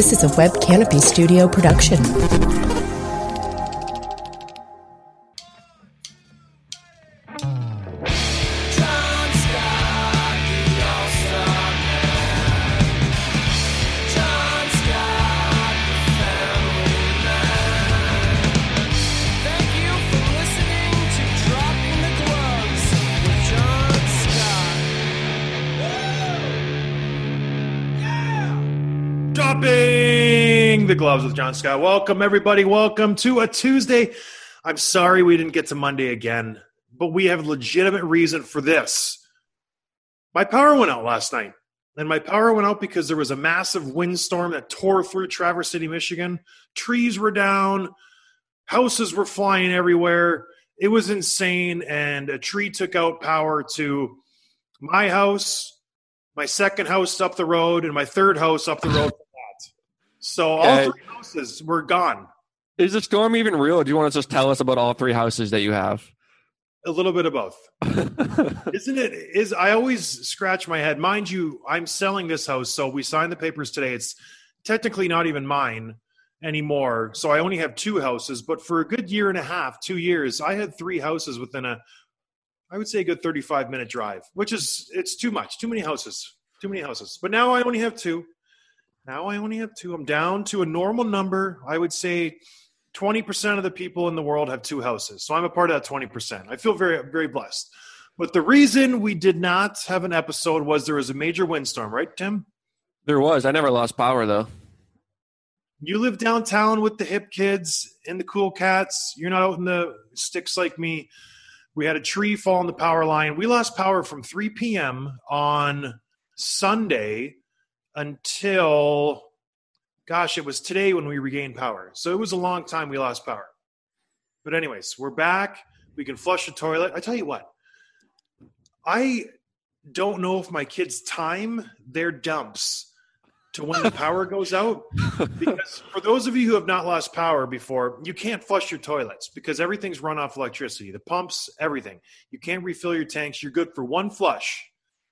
This is a Web Canopy Studio production. Gloves with John Scott. Welcome, everybody. Welcome to a Tuesday. I'm sorry we didn't get to Monday again, but we have legitimate reason for this. My power went out last night, and my power went out because there was a massive windstorm that tore through Traverse City, Michigan. Trees were down, houses were flying everywhere. It was insane, and a tree took out power to my house, my second house up the road, and my third house up the road. So all three houses were gone. Is the storm even real? Do you want to just tell us about all three houses that you have? A little bit of both. Isn't it? Is I always scratch my head. Mind you, I'm selling this house, so we signed the papers today. It's technically not even mine anymore. So I only have two houses, but for a good year and a half, two years, I had three houses within a I would say a good 35 minute drive, which is it's too much. Too many houses. Too many houses. But now I only have two. Now I only have two. I'm down to a normal number. I would say 20% of the people in the world have two houses. So I'm a part of that 20%. I feel very, very blessed. But the reason we did not have an episode was there was a major windstorm, right, Tim? there was. I never lost power though. You live downtown with the hip kids and the cool cats. You're not out in the sticks like me. We had a tree fall on the power line. We lost power from 3 p.m. on Sunday until, gosh, it was today when we regained power. So it was a long time we lost power. But, anyways, we're back. We can flush the toilet. I tell you what, I don't know if my kids time their dumps to when the power goes out because for those of you who have not lost power before you can't flush your toilets because everything's run off electricity the pumps everything you can't refill your tanks you're good for one flush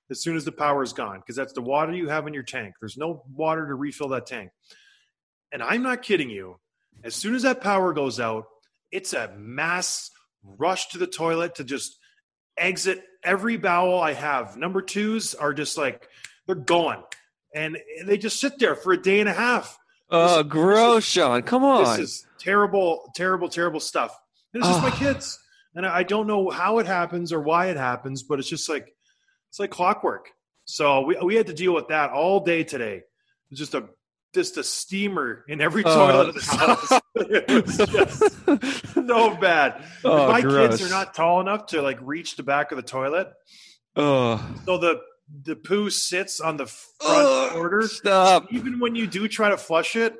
as soon as the power is gone because that's the water you have in your tank there's no water to refill that tank and i'm not kidding you as soon as that power goes out it's a mass rush to the toilet to just exit every bowel i have number twos are just like they're gone. and they just sit there for a day and a half. Oh, This- gross, Sean. Come on. This is terrible, terrible, terrible stuff. And it's just my Ah. kids, and I don't know how it happens or why it happens, but it's just like it's like clockwork. So we we had to deal with that all day today. Just a just a steamer in every Oh. toilet of the house. it was just so bad. Oh, my gross. kids are not tall enough to like reach the back of the toilet, oh, so the the poo sits on the front Ugh, quarter. stop. Even when you do try to flush it,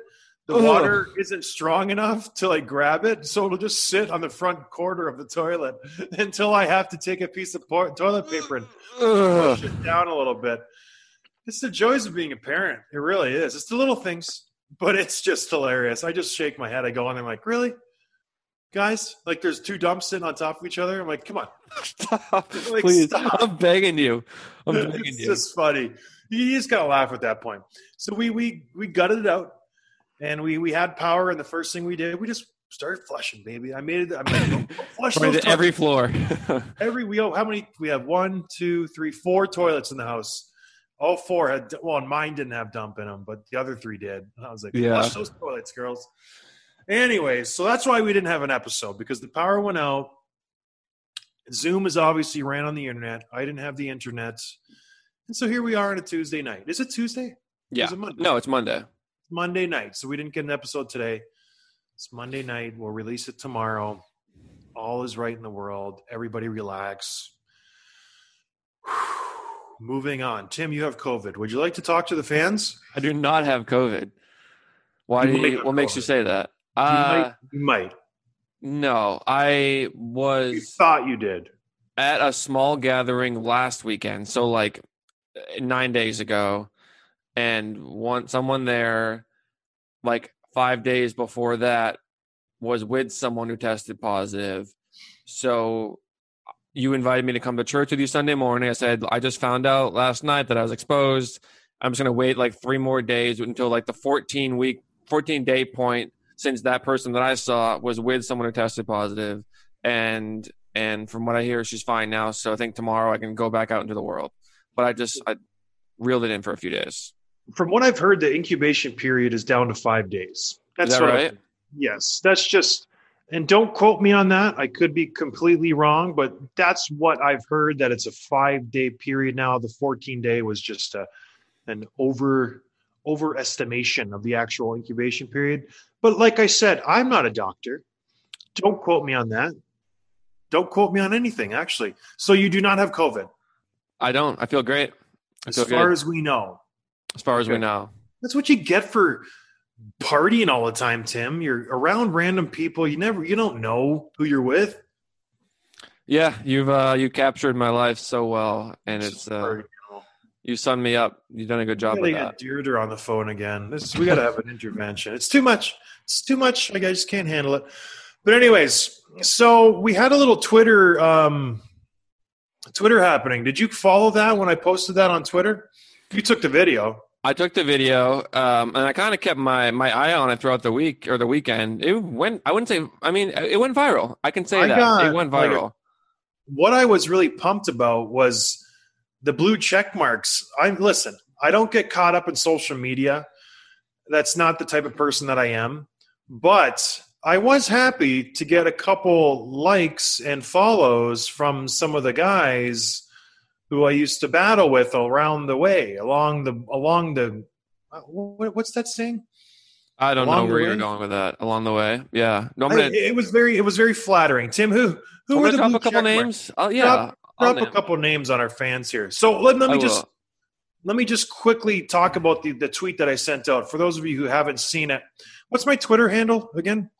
the Ugh. water isn't strong enough to like grab it, so it'll just sit on the front corner of the toilet until I have to take a piece of po- toilet paper and push it down a little bit. It's the joys of being a parent. It really is. It's the little things. but it's just hilarious. I just shake my head. I go on. I'm like, really, guys? Like, there's two dumps sitting on top of each other. I'm like, come on, Stop, Like, please. stop. I'm begging you. I'm begging it's you. just funny. You just gotta laugh at that point. So we we we gutted it out, and we we had power. And the first thing we did, we just started flushing, baby. I made it. I made it. Flush every floor. every we oh, how many we have one two three four toilets in the house. All four had well, mine didn't have dump in them, but the other three did. And I was like, Yeah. flush those toilets, girls. Anyways, so that's why we didn't have an episode because the power went out. Zoom is obviously ran on the internet. I didn't have the internet. And so here we are on a Tuesday night. Is it Tuesday? yeah. It Monday? No, it's Monday. Monday night. So we didn't get an episode today. It's Monday night. We'll release it tomorrow. All is right in the world. Everybody relax. Moving on. Tim, you have COVID. Would you like to talk to the fans? I do not have COVID. Why You do you, what makes you say that? You Uh, might. You might. no, I You was thought you did. at a small gathering last weekend, so like nine days ago, and one someone there, like five days before that, was with someone who tested positive. So you invited me to come to church with you Sunday morning. I said I just found out last night that I was exposed. I'm just gonna wait like three more days until like the 14 week, 14 day point since that person that I saw was with someone who tested positive, and and from what I hear, she's fine now. So I think tomorrow I can go back out into the world. But I just I reeled it in for a few days. From what I've heard, the incubation period is down to five days. That's Is that what I- right? Yes, that's just, and don't quote me on that. I could be completely wrong, but that's what I've heard. That it's a five day period now. The fourteen day was just a, an over overestimation of the actual incubation period. But like I said, I'm not a doctor. Don't quote me on that. Don't quote me on anything, actually. So you do not have COVID, I don't. I feel great. I as feel far good. as we know. As far as we know. That's what you get for partying all the time, Tim. You're around random people. You never, you don't know who you're with. Yeah, you've uh you captured my life so well, and it's uh you summed me up. You've done a good job We with gotta get Deirdre on the phone again. This we got to have an intervention. It's too much. It's too much. Like I just can't handle it. But anyways, so we had a little Twitter um Twitter happening. Did you follow that when I posted that on Twitter? You took the video. I took the video, um, and I kind of kept my my eye on it throughout the week or the weekend. It went. I wouldn't say. I mean, it went viral. I can say I that got, it went like, viral. what I was really pumped about was the blue check marks. I listen, I don't get caught up in social media. That's not the type of person that I am. But I was happy to get a couple likes and follows from some of the guys who I used to battle with around the way, along the along the uh, what, what's that saying? I don't know along the where you're going with that. Along the way, yeah. No, I'm I- it was very it was very flattering. Tim, who who I'm were the drop a couple names. Oh yeah, Drop- drop a name- couple names on our fans here. So let, let me just let me just quickly talk about the, the tweet that I sent out. For those of you who haven't seen it, what's my Twitter handle again?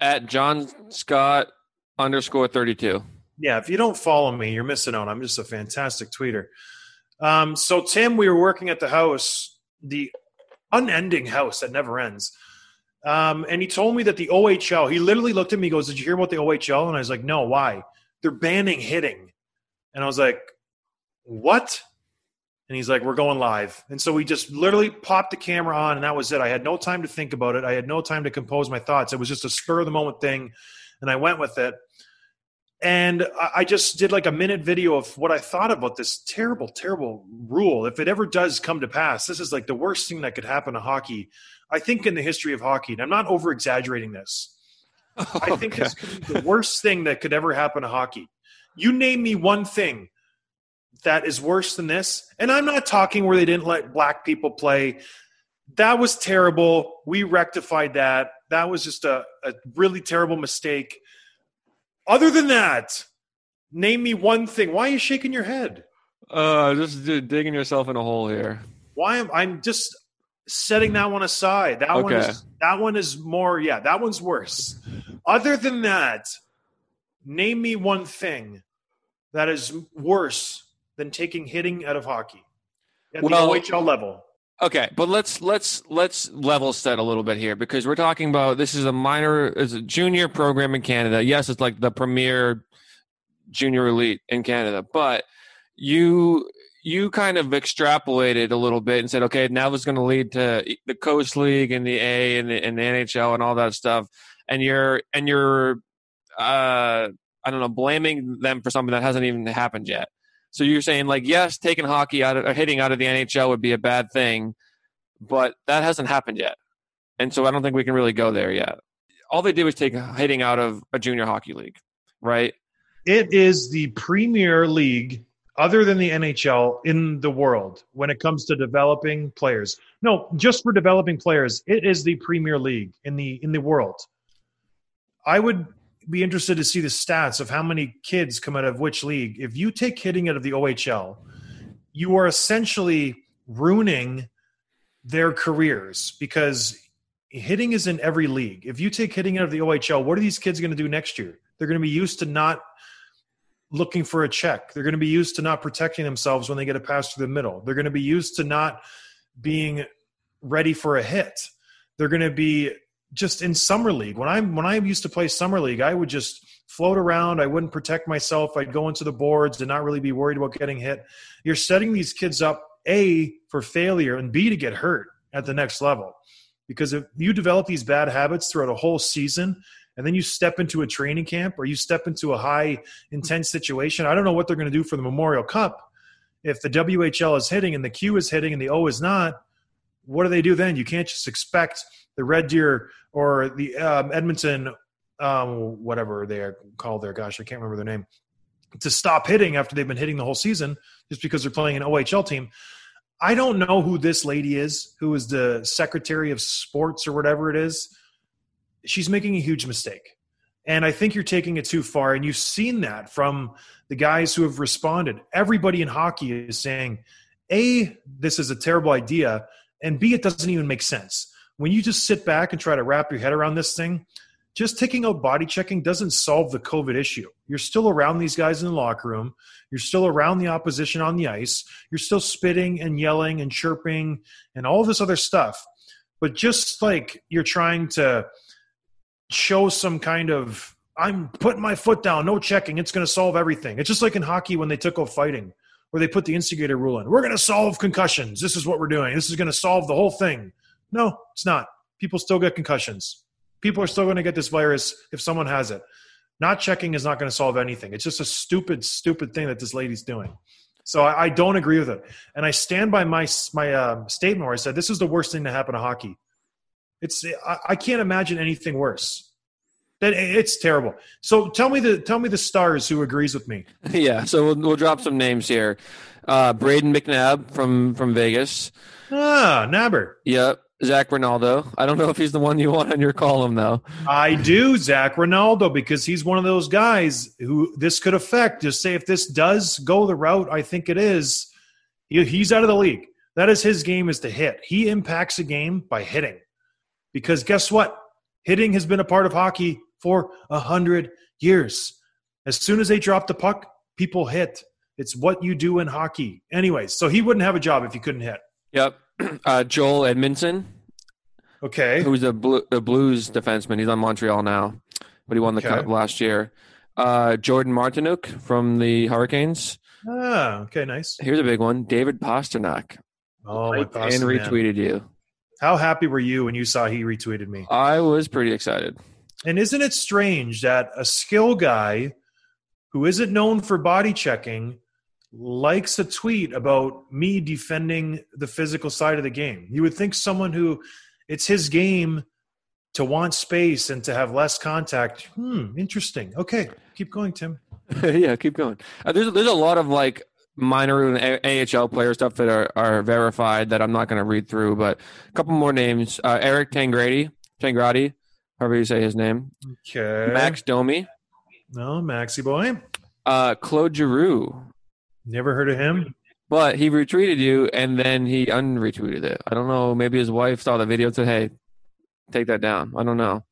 at John Scott underscore thirty two. Yeah, if you don't follow me, you're missing out. I'm just a fantastic tweeter. Um, so Tim, we were working at the house, the unending house that never ends. Um, and he told me that the OHL, he literally looked at me, goes, Did you hear about the OHL? And I was like, No, why? They're banning hitting. And I was like, What? And he's like, We're going live. And so we just literally popped the camera on, and that was it. I had no time to think about it. I had no time to compose my thoughts. It was just a spur of the moment thing. And I went with it. And I- just did like a minute video of what I thought about this terrible, terrible rule. If it ever does come to pass, this is like the worst thing that could happen to hockey. I think in the history of hockey, and I'm not over exaggerating this. Oh, I think Okay. this could be the worst thing that could ever happen to hockey. You name me one thing that is worse than this, and I'm not talking where they didn't let black people play. That was terrible. We rectified that. That was just a, a really terrible mistake. Other than that, name me one thing. Why are you shaking your head? Uh, just d- digging yourself in a hole here. Why am I'm just setting that one aside. That one is that one is more yeah, that one's worse. Other than that, name me one thing that is worse than taking hitting out of hockey at Well- the OHL level. Okay, but let's let's let's level set a little bit here because we're talking about this is a minor, is a junior program in Canada. Yes, it's like the premier junior elite in Canada, but you you kind of extrapolated a little bit and said, okay, now is going to lead to the Coast League and the A and the, and the NHL and all that stuff, and you're and you're uh, I don't know blaming them for something that hasn't even happened yet. So you're saying like, yes, taking hockey out of hitting out of the NHL would be a bad thing, but that hasn't happened yet, and so I don't think we can really go there yet. All they did was take hitting out of a junior hockey league, right? It is the premier league, other than the NHL, in the world when it comes to developing players. No, just for developing players, it is the premier league in the in the world. I would be interested to see the stats of how many kids come out of which league. If you take hitting out of the OHL, you are essentially ruining their careers because hitting is in every league. If you take hitting out of the OHL, what are these kids going to do next year? They're going to be used to not looking for a check. They're going to be used to not protecting themselves when they get a pass through the middle. They're going to be used to not being ready for a hit. They're going to be just in summer league when i when i used to play summer league i would just float around. I wouldn't protect myself. I'd go into the boards and not really be worried about getting hit. You're setting these kids up a for failure and b to get hurt at the next level. Because if you develop these bad habits throughout a whole season and then you step into a training camp or you step into a high intense situation i don't know what they're going to do for the memorial cup. If the whl is hitting and the q is hitting and the o is not what do they do then? You can't just expect the red deer or the um, Edmonton, um, whatever they are called there. Gosh, I can't remember their name. To stop hitting after they've been hitting the whole season just because they're playing an OHL team. I don't know who this lady is, who is the Secretary of Sports or whatever it is. She's making a huge mistake. And I think you're taking it too far. And you've seen that from the guys who have responded. Everybody in hockey is saying, A, this is a terrible idea. And B, it doesn't even make sense when you just sit back and try to wrap your head around this thing, just taking out body checking doesn't solve the COVID issue. You're still around these guys in the locker room. You're still around the opposition on the ice. You're still spitting and yelling and chirping and all this other stuff. But just like you're trying to show some kind of, I'm putting my foot down, no checking, it's going to solve everything. It's just like in hockey when they took out fighting, where they put the instigator rule in. We're going to solve concussions. This is what we're doing. This is going to solve the whole thing. No, it's not. People still get concussions. People are still going to get this virus if someone has it. Not checking is not going to solve anything. It's just a stupid, stupid thing that this lady's doing. So I, I don't agree with it, and I stand by my my uh, statement where I said this is the worst thing to happen to hockey. It's I, I can't imagine anything worse. That it's terrible. So tell me the tell me the stars who agrees with me. Yeah. So we'll, we'll drop some names here. Uh, Brayden McNabb from from Vegas. Ah, Nabber. Yep. Zac Rinaldo. I don't know if he's the one you want on your column, though. I do, Zac Rinaldo, because he's one of those guys who this could affect. Just say if this does go the route I think it is, he's out of the league. That is his game is to hit. He impacts a game by hitting. Because guess what? Hitting has been a part of hockey for a hundred years. As soon as they drop the puck, people hit. It's what you do in hockey. Anyways, so he wouldn't have a job if he couldn't hit. Yep. Uh, Joel Edmundson. Okay. Who's a, blue, a Blues defenseman. He's on Montreal now, but he won the okay. cup last year. Uh, Jordan Martinook from the Hurricanes. Ah, okay, nice. Here's a big one. David Pastrnak. Oh, my And retweeted you. How happy were you when you saw he retweeted me? I was pretty excited. And isn't it strange that a skill guy who isn't known for body checking likes a tweet about me defending the physical side of the game. You would think someone who it's his game to want space and to have less contact. Hmm, interesting. Okay, keep going, Tim. yeah, keep going. Uh, there's there's a lot of like minor and AHL player stuff that are, are verified that I'm not going to read through, but a couple more names. Uh, Eric Tangradi, Tangradi, however you say his name. Okay. Max Domi. No, Maxi boy. Uh, Claude Giroux. Never heard of him. But he retweeted you and then he unretweeted it. I don't know. Maybe his wife saw the video and said, "Hey, take that down." I don't know.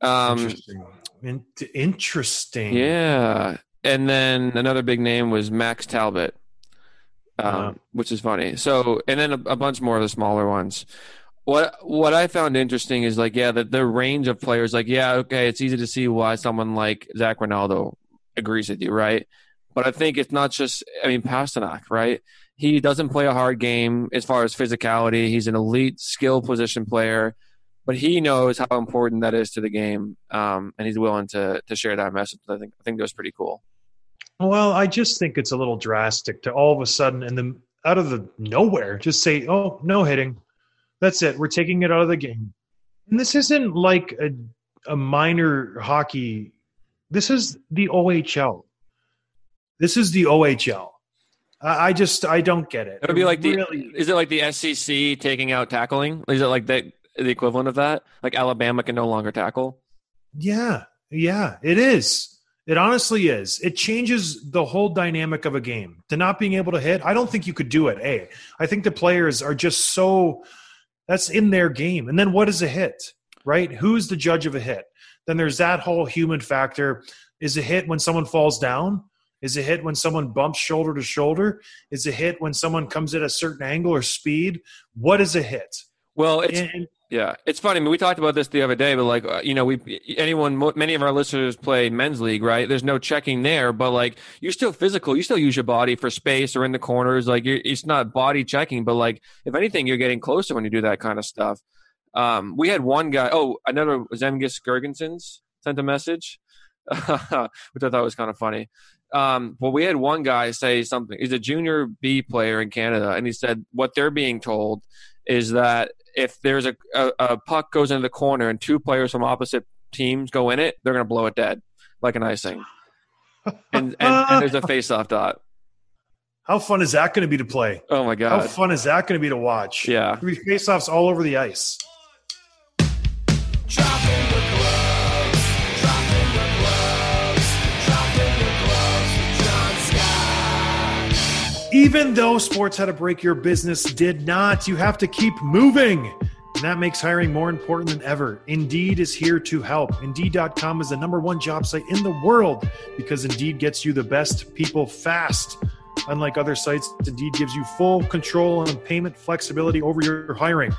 Um, interesting. In- interesting. Yeah. And then another big name was Max Talbot. um, Uh-huh. which is funny. So, and then a, a bunch more of the smaller ones. What what I found interesting is like, yeah, the, the range of players. Like, yeah, okay, it's easy to see why someone like Zac Rinaldo agrees with you, right? But I think it's not just. I mean, Pastrnak, right? He doesn't play a hard game as far as physicality. He's an elite skill position player, but he knows how important that is to the game, um, and he's willing to to share that message. I think I think that's pretty cool. Well, I just think it's a little drastic to all of a sudden and then out of the nowhere just say, "Oh, no hitting. That's it. We're taking it out of the game." And this isn't like a a minor hockey. This is the OHL. This is the OHL. I, I just I don't get it. It would be like the really, is it like the SEC taking out tackling? Is it like that the equivalent of that? Like Alabama can no longer tackle? Yeah, yeah, it is. It honestly is. It changes the whole dynamic of a game. To not being able to hit, I don't think you could do it. A, I think the players are just so that's in their game. And then what is a hit, right? Who's the judge of a hit? Then there's that whole human factor. Is a hit when someone falls down? Is a hit when someone bumps shoulder to shoulder? Is a hit when someone comes at a certain angle or speed? What is a hit? Well, it's And- yeah, it's funny. I mean, we talked about this the other day, but like uh, you know, we anyone many of our listeners play men's league, right? There's no checking there, but like you're still physical. You still use your body for space or in the corners. Like you're, it's not body checking, but like if anything, you're getting closer when you do that kind of stuff. Um, we had one guy. Oh, another Zemgus Girgensons sent a message, which I thought was kind of funny. Um, well, we had one guy say something. He's a junior B player in Canada, and he said what they're being told is that if there's a, a, a puck goes into the corner and two players from opposite teams go in it, they're going to blow it dead like an icing. And, and, and there's a face-off dot. how fun is that going to be to play? Oh my god! How fun is that going to be to watch? Yeah. There'll be face-offs all over the ice. Even though Sports How to Break Your Business did not, you have to keep moving. And that makes hiring more important than ever. Indeed is here to help. Indeed.com is the number one job site in the world because Indeed gets you the best people fast. Unlike other sites, Indeed gives you full control and payment flexibility over your hiring.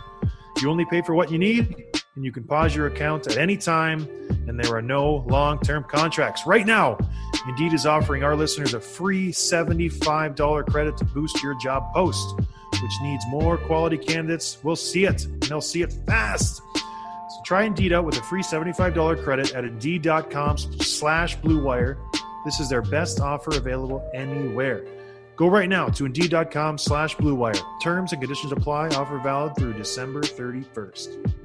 You only pay for what you need, and you can pause your account at any time, and there are no long term contracts. Right now, Indeed is offering our listeners a free $75 credit to boost your job post, which needs more quality candidates. We'll see it, and they'll see it fast. So try Indeed out with a free $75 credit at Indeed.com slash Blue Wire. This is their best offer available anywhere. Go right now to Indeed.com slash Blue Wire. Terms and conditions apply. Offer valid through December 31st.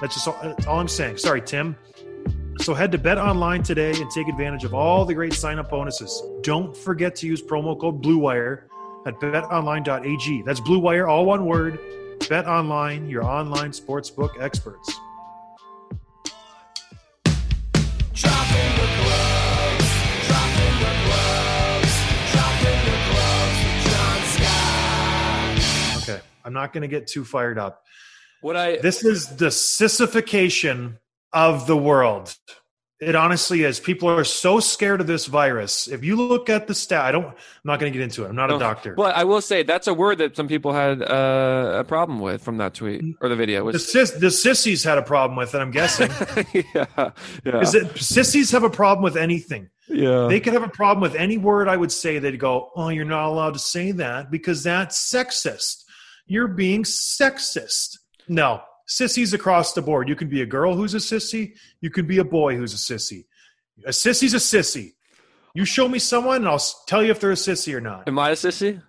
That's just all, that's all I'm saying. Sorry, Tim. So head to Bet Online today and take advantage of all the great sign-up bonuses. Don't forget to use promo code BlueWire at betonline.ag. That's Blue Wire, all one word. Bet Online, your online sportsbook experts. Okay, I'm not going to get too fired up. What I This is the sissification of the world. It honestly is. People are so scared of this virus. If you look at the stat, I don't. I'm not going to get into it. I'm not a doctor. But I will say that's a word that some people had uh, a problem with from that tweet or the video. The, Was sis, the sissies had a problem with it. I'm guessing. yeah, yeah, Is it sissies have a problem with anything? yeah. They could have a problem with any word I would say. They'd go, "Oh, you're not allowed to say that because that's sexist. You're being sexist." No, sissies across the board. You can be a girl who's a sissy. You can be a boy who's a sissy. A sissy's a sissy. You show me someone, and I'll tell you if they're a sissy or not. Am I a sissy?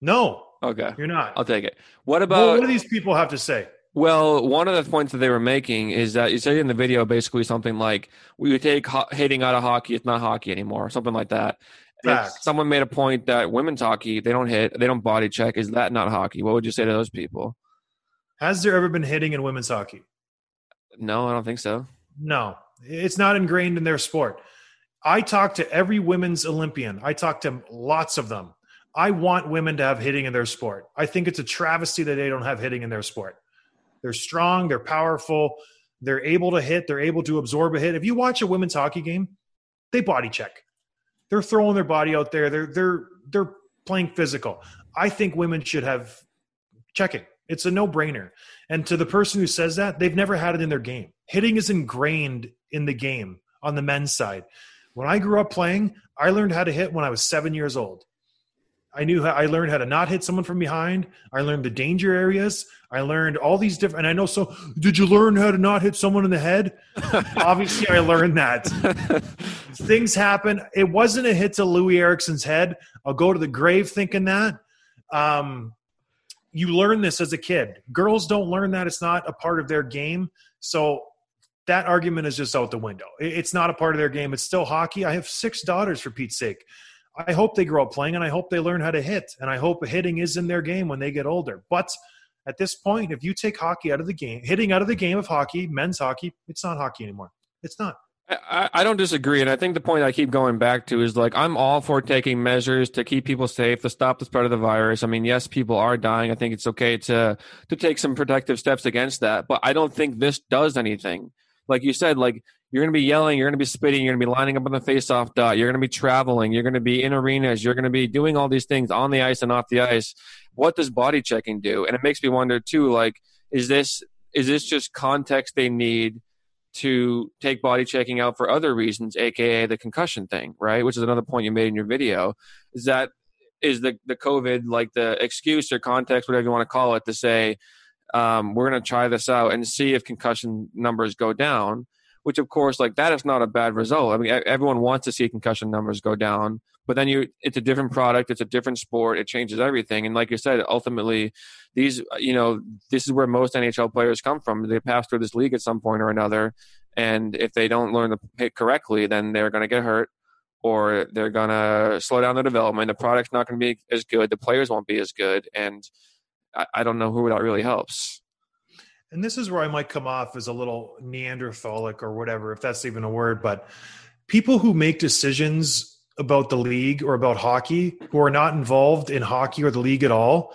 No, Okay, you're not. I'll take it. What Well, about? what do these people have to say? Well, one of the points that they were making is that you said in the video basically something like we take ho- hitting out of hockey, it's not hockey anymore, something like that. Someone made a point that women's hockey they don't hit, they don't body check. Is that not hockey? What would you say to those people? Has there ever been hitting in women's hockey? No, I don't think so. No, it's not ingrained in their sport. I talk to every women's Olympian. I talk to lots of them. I want women to have hitting in their sport. I think it's a travesty that they don't have hitting in their sport. They're strong, they're powerful, they're able to hit, they're able to absorb a hit. If you watch a women's hockey game, they body check. They're throwing their body out there. They're they're they're playing physical. I think women should have checking. It's a no-brainer. And to the person who says that, they've never had it in their game. Hitting is ingrained in the game on the men's side. When I grew up playing, I learned how to hit when I was 7 years old. I knew how I learned how to not hit someone from behind. I learned the danger areas. I learned all these different and I know so did you learn how to not hit someone in the head? Obviously I learned that. Things happen. It wasn't a hit to Loui Eriksson's head. I'll go to the grave thinking that. Um, you learn this as a kid. Girls don't learn that. It's not a part of their game. So that argument is just out the window. It's not a part of their game. It's still hockey. I have six daughters, for Pete's sake. I hope they grow up playing and I hope they learn how to hit. And I hope hitting is in their game when they get older. But at this point, if you take hockey out of the game, hitting out of the game of hockey, men's hockey, it's not hockey anymore. It's not. I, I don't disagree, and I think the point I keep going back to is like I'm all for taking measures to keep people safe, to stop the spread of the virus. I mean, yes, people are dying. I think it's okay to to take some protective steps against that, but I don't think this does anything. Like you said, like you're going to be yelling, you're going to be spitting, you're going to be lining up on the face-off dot, you're going to be traveling, you're going to be in arenas, you're going to be doing all these things on the ice and off the ice. What does body checking do? And it makes me wonder too, like, is this is this just context they need? To take body checking out for other reasons, aka the concussion thing, right? Which is another point you made in your video. Is that is the the COVID like the excuse or context, whatever you want to call it, to say um, we're going to try this out and see if concussion numbers go down. Which, of course, like that is not a bad result. I mean, everyone wants to see concussion numbers go down, but then you it's a different product, it's a different sport, it changes everything. And like you said, ultimately, these you know this is where most NHL players come from. They pass through this league at some point or another, and if they don't learn to hit correctly, then they're going to get hurt or they're going to slow down their development. The product's not going to be as good. The players won't be as good, and I, I don't know who that really helps. And this is where I might come off as a little Neanderthalic or whatever, if that's even a word. But people who make decisions about the league or about hockey who are not involved in hockey or the league at all,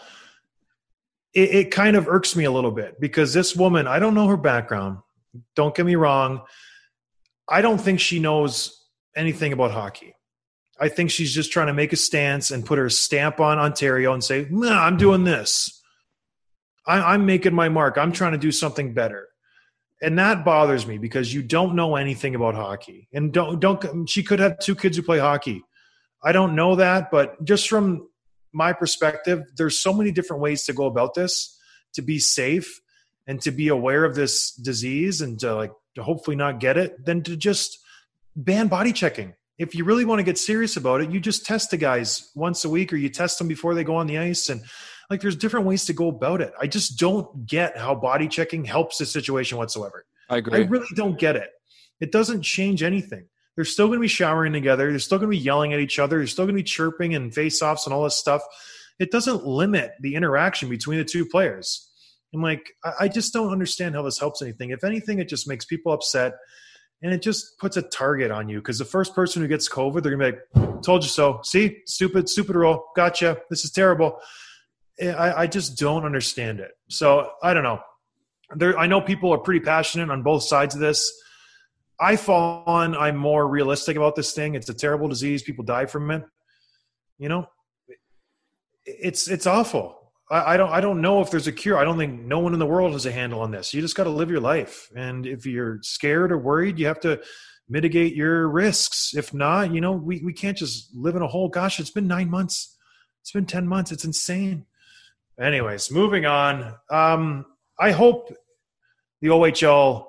it, it kind of irks me a little bit because this woman, I don't know her background. Don't get me wrong. I don't think she knows anything about hockey. I think she's just trying to make a stance and put her stamp on Ontario and say, nah, I'm doing this. I, I'm making my mark. I'm trying to do something better. And that bothers me because you don't know anything about hockey. And don't don't she could have two kids who play hockey. I don't know that, but just from my perspective, there's so many different ways to go about this to be safe and to be aware of this disease and to like to hopefully not get it than to just ban body checking. If you really want to get serious about it, you just test the guys once a week or you test them before they go on the ice and like there's different ways to go about it. I just don't get how body checking helps the situation whatsoever. I agree. I really don't get it. It doesn't change anything. They're still going to be showering together. They're still going to be yelling at each other. They're still going to be chirping and face offs and all this stuff. It doesn't limit the interaction between the two players. I'm like, I just don't understand how this helps anything. If anything, it just makes people upset and it just puts a target on you because the first person who gets COVID, they're going to be like, told you so. See, stupid, stupid rule. Gotcha. This is terrible. Eh, I, I just don't understand it. So I don't know. There, I know people are pretty passionate on both sides of this. I fall on. I'm more realistic about this thing. It's a terrible disease. People die from it. You know, it's it's awful. I, I don't I don't know if there's a cure. I don't think no one in the world has a handle on this. You just got to live your life, and if you're scared or worried, you have to mitigate your risks. If not, you know, we we can't just live in a hole. Gosh, it's been nine months. It's been ten months. It's insane. Anyways, moving on. Um, I hope the OHL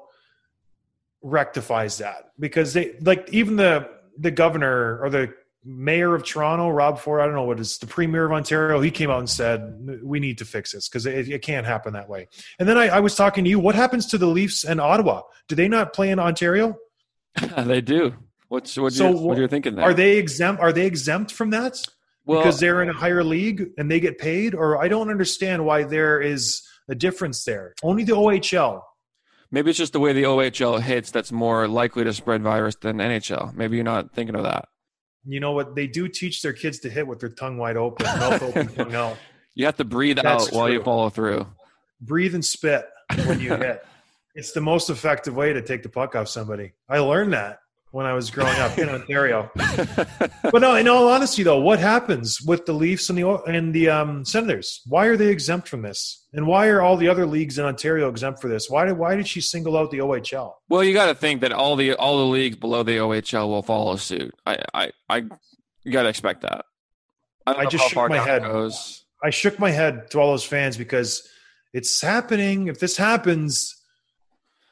rectifies that because they like even the the governor or the mayor of Toronto, Rob Ford, I don't know what is the premier of Ontario, he came out and said, we need to fix this because it, it, can't happen that way. And then I, I, was talking to you, what happens to the Leafs and Ottawa? Do they not play in Ontario? they do. What's what So you what are you're thinking there? Are they exempt? Are they exempt from that well, because they're in a higher league and they get paid? Or I don't understand why there is a difference there. Only the OHL. maybe it's just the way the OHL hits that's more likely to spread virus than NHL. Maybe you're not thinking of that. You know what? They do teach their kids to hit with their tongue wide open, mouth open, tongue out. You have to breathe That's out while you follow through. Breathe and spit when you hit. It's the most effective way to take the puck off somebody. I learned that when I was growing up in Ontario. But no, in all honesty, though, what happens with the Leafs and the and the um, Senators? Why are they exempt from this? And why are all the other leagues in Ontario exempt for this? Why did why did she single out the OHL? Well, you got to think that all the all the leagues below the OHL will follow suit. I I, I you got to expect that. I, I just shook my head. Goes. I shook my head to all those fans because it's happening. If this happens,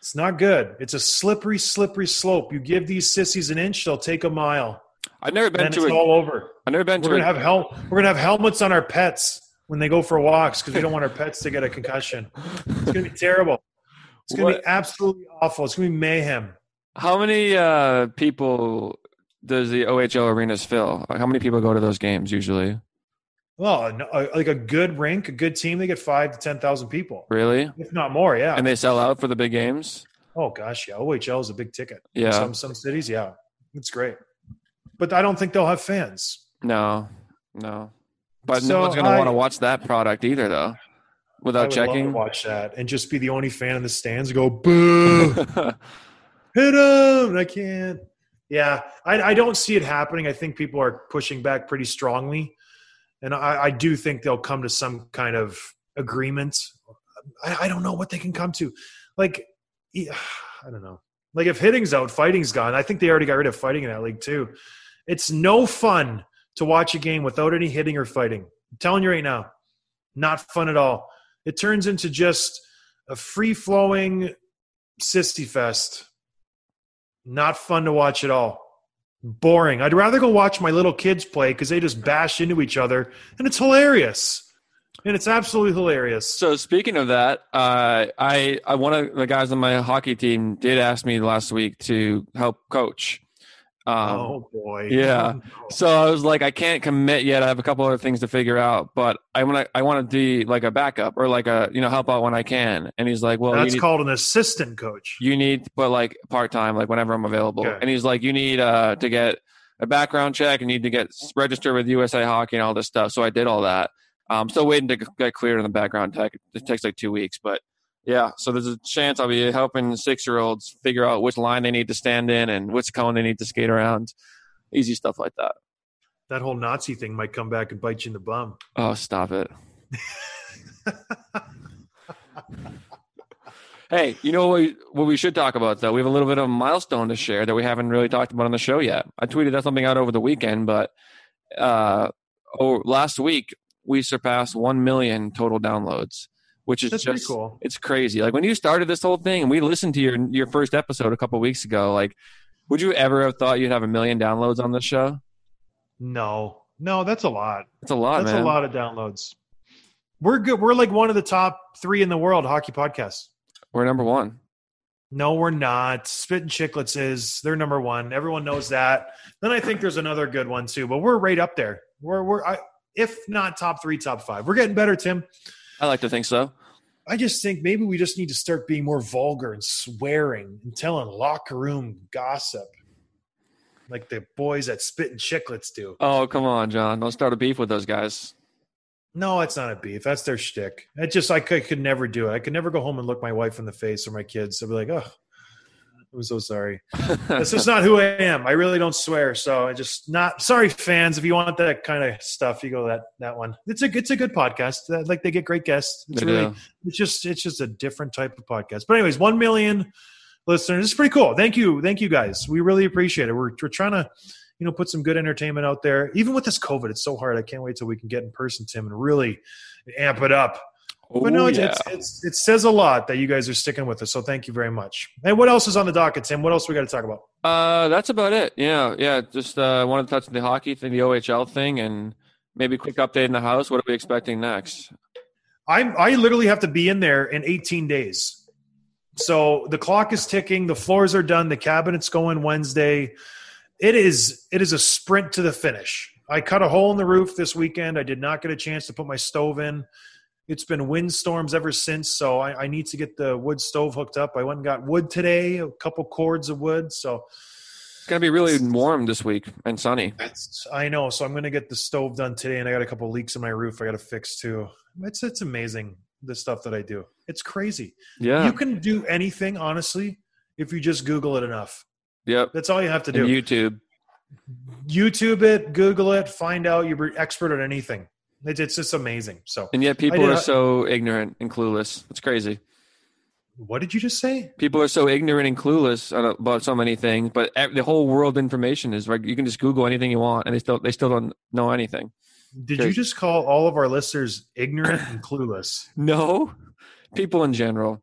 it's not good. It's a slippery, slippery slope. You give these sissies an inch, they'll take a mile. I've never been to it's a, all over. I've never been We're to a, gonna have hel- We're gonna have helmets on our pets when they go for walks because we don't want our pets to get a concussion. It's gonna be terrible. It's gonna What- be absolutely awful. It's gonna be mayhem. How many uh, people does the OHL arenas fill? How many people go to those games usually? Well, no, like a good rink, a good team, they get five to ten thousand people, Really? if not more. Yeah. And they sell out for the big games? Oh gosh, yeah. OHL is a big ticket. Yeah. Some some cities, yeah, it's great. But I don't think they'll have fans. No, no. But So no one's going to want to watch that product either, though, without would love to checking. watch that and just be the only fan in the stands. and Go boo, hit him! I can't. Yeah, I, I don't see it happening. I think people are pushing back pretty strongly, and I, I do think they'll come to some kind of agreement. I, I don't know what they can come to. Like, I don't know. Like if hitting's out, fighting's gone. I think they already got rid of fighting in that league too. It's no fun to watch a game without any hitting or fighting. I'm telling you right now, not fun at all. It turns into just a free flowing sissy fest. Not fun to watch at all. Boring. I'd rather go watch my little kids play because they just bash into each other and it's hilarious. And it's absolutely hilarious. So speaking of that, uh, I, I one of the guys on my hockey team did ask me last week to help coach. Um, oh boy. yeah. Oh, no. So I was like, I can't commit yet. I have a couple other things to figure out, but I want to I want to be like a backup or like a you know help out when I can. And he's like, well, That's need, called an assistant coach. you need but like part time, like whenever I'm available. Okay. And he's like, you need uh to get a background check. You need to get registered with USA Hockey and all this stuff. So I did all that. I'm still waiting to get cleared on the background check. It takes like two weeks, but yeah. So there's a chance I'll be helping six year olds figure out which line they need to stand in and which cone they need to skate around. Easy stuff like that. That whole Nazi thing might come back and bite you in the bum. Oh, stop it. hey, you know what we, what we should talk about, though? We have a little bit of a milestone to share that we haven't really talked about on the show yet. I tweeted that something out over the weekend, but uh, oh, last week we surpassed 1 million total downloads, which is That's just cool. it's crazy. Like when you started this whole thing and we listened to your your first episode a couple weeks ago, like would you ever have thought you'd have a million downloads on this show? No, no, that's a lot. That's a lot, That's man. a lot of downloads. We're good. We're like one of the top three in the world hockey podcasts. We're number one. No, we're not. Spit and Chicklets is they're number one. Everyone knows that. Then I think there's another good one too, but we're right up there. We're we're I, if not top three, top five. We're getting better, Tim. I like to think so. I just think maybe we just need to start being more vulgar and swearing and telling locker room gossip, like the boys at Spit and Chicklets do. Oh, come on, John. Don't start a beef with those guys. No, it's not a beef. That's their shtick. It just I could, could never do it. I could never go home and look my wife in the face or my kids. I'd be like, oh, I'm so sorry. That's just not who I am. I really don't swear. So I just not sorry, fans. If you want that kind of stuff, you go that that one. It's a it's a good podcast. Like they get great guests. It's They really do. it's just it's just a different type of podcast. But anyways, one million listeners. It's pretty cool. Thank you, thank you guys. We really appreciate it. We're we're trying to you know put some good entertainment out there. Even with this COVID, it's so hard. I can't wait till we can get in person, Tim, and really amp it up. But no, Oh, it's, yeah. it's, it's, it says a lot that you guys are sticking with us. So thank you very much. And what else is on the docket, Tim? What else we got to talk about? Uh, that's about it. Yeah, yeah. Just uh, wanted to touch on the hockey thing, the OHL thing, and maybe a quick update in the house. What are we expecting next? I I literally have to be in there in 18 days. So the clock is ticking. The floors are done. The cabinet's going Wednesday. it is it is a sprint to the finish. I cut a hole in the roof this weekend. I did not get a chance to put my stove in. It's been windstorms ever since, so I, I need to get the wood stove hooked up. I went and got wood today, a couple cords of wood. So It's gonna be really warm this week and sunny. I know. So I'm going to get the stove done today, and I got a couple leaks in my roof. I got to fix too. It's it's amazing the stuff that I do. It's crazy. Yeah. You can do anything honestly if you just Google it enough. yep. That's all you have to And do. YouTube. YouTube it, Google it, find out you're expert at anything. It's, it's just amazing. So, And yet people are so ignorant and clueless. It's crazy. what did you just say? People are so ignorant and clueless about so many things, but the whole world information is like you can just Google anything you want, and they still they still don't know anything. Did you just call all of our listeners ignorant and clueless? No, people in general.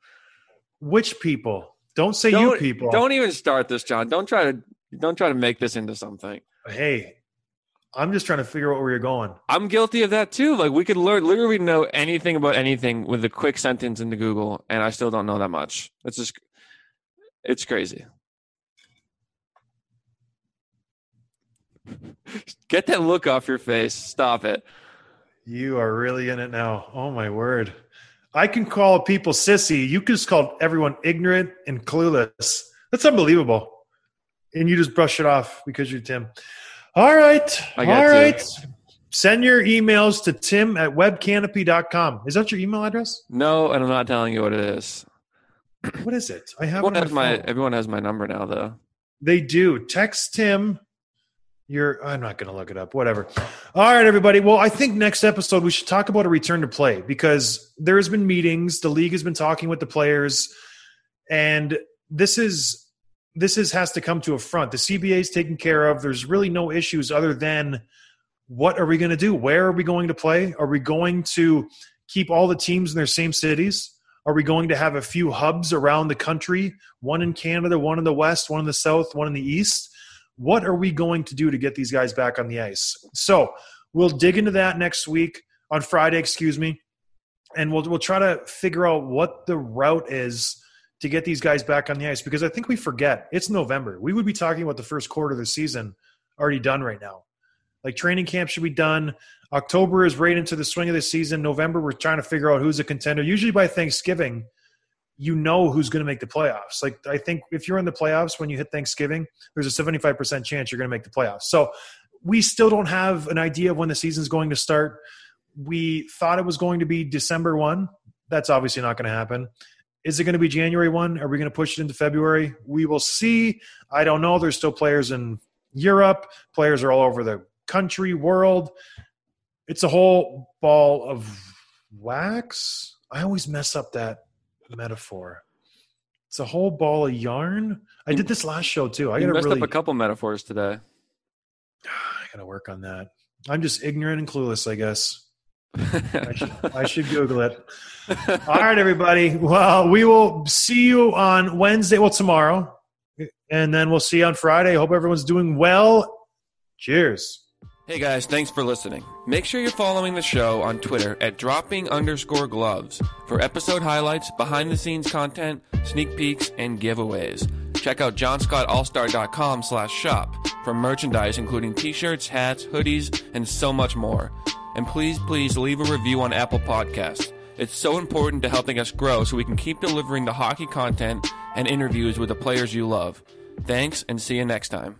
Which people? Don't say Don't, you people. Don't even start this, John. Don't try to don't try to make this into something. Hey, I'm just trying to figure out where you're going. I'm guilty of that too. Like we could learn literally know anything about anything with a quick sentence into Google, and I still don't know that much. It's just it's crazy. Get that look off your face. Stop it. You are really in it now. Oh my word. I can call people sissy. You just called everyone ignorant and clueless. That's unbelievable. And you just brush it off because you're Tim. All right. All to. Send your emails to tim at webcanopy.com. Is that your email address? No, and I'm not telling you what it is. What is it? I have Everyone has my phone. everyone has my number now though. They do. Text Tim. You're. I'm not going to look it up. Whatever. All right, everybody. Well, I think next episode we should talk about a return to play because there has been meetings. The league has been talking with the players, and this is this is has to come to a front. The CBA is taken care of. There's really no issues other than what are we going to do? Where are we going to play? Are we going to keep all the teams in their same cities? Are we going to have a few hubs around the country? One in Canada, one in the West, one in the South, one in the East. What are we going to do to get these guys back on the ice? So we'll dig into that next week on Friday, excuse me, and we'll we'll try to figure out what the route is to get these guys back on the ice because I think we forget it's November. We would be talking about the first quarter of the season already done right now. Like training camp should be done. October is right into the swing of the season. November, we're trying to figure out who's a contender. Usually by Thanksgiving, you know who's going to make the playoffs. Like I think if you're in the playoffs when you hit Thanksgiving, there's a 75% chance you're going to make the playoffs. So we still don't have an idea of when the season's going to start. We thought it was going to be December 1. That's obviously not going to happen. Is it going to be January 1? Are we going to push it into February? We will see. I don't know. There's still players in Europe, players are all over the country, world. It's a whole ball of wax. I always mess up that metaphor. It's a whole ball of yarn. I did this last show too. I gotta messed really, up a couple metaphors today. I gotta work on that. I'm just ignorant and clueless, I guess. I should, I should Google it. All right, everybody. Well, we will see you on Wednesday. Well, tomorrow, and then we'll see you on Friday. Hope everyone's doing well. Cheers. Hey guys, thanks for listening. Make sure you're following the show on Twitter at dropping underscore gloves for episode highlights, behind the scenes content, sneak peeks, and giveaways. Check out johnscottallstar.com slash shop for merchandise including t-shirts, hats, hoodies, and so much more. And please, please leave a review on Apple Podcasts. It's so important to helping us grow so we can keep delivering the hockey content and interviews with the players you love. Thanks and see you next time.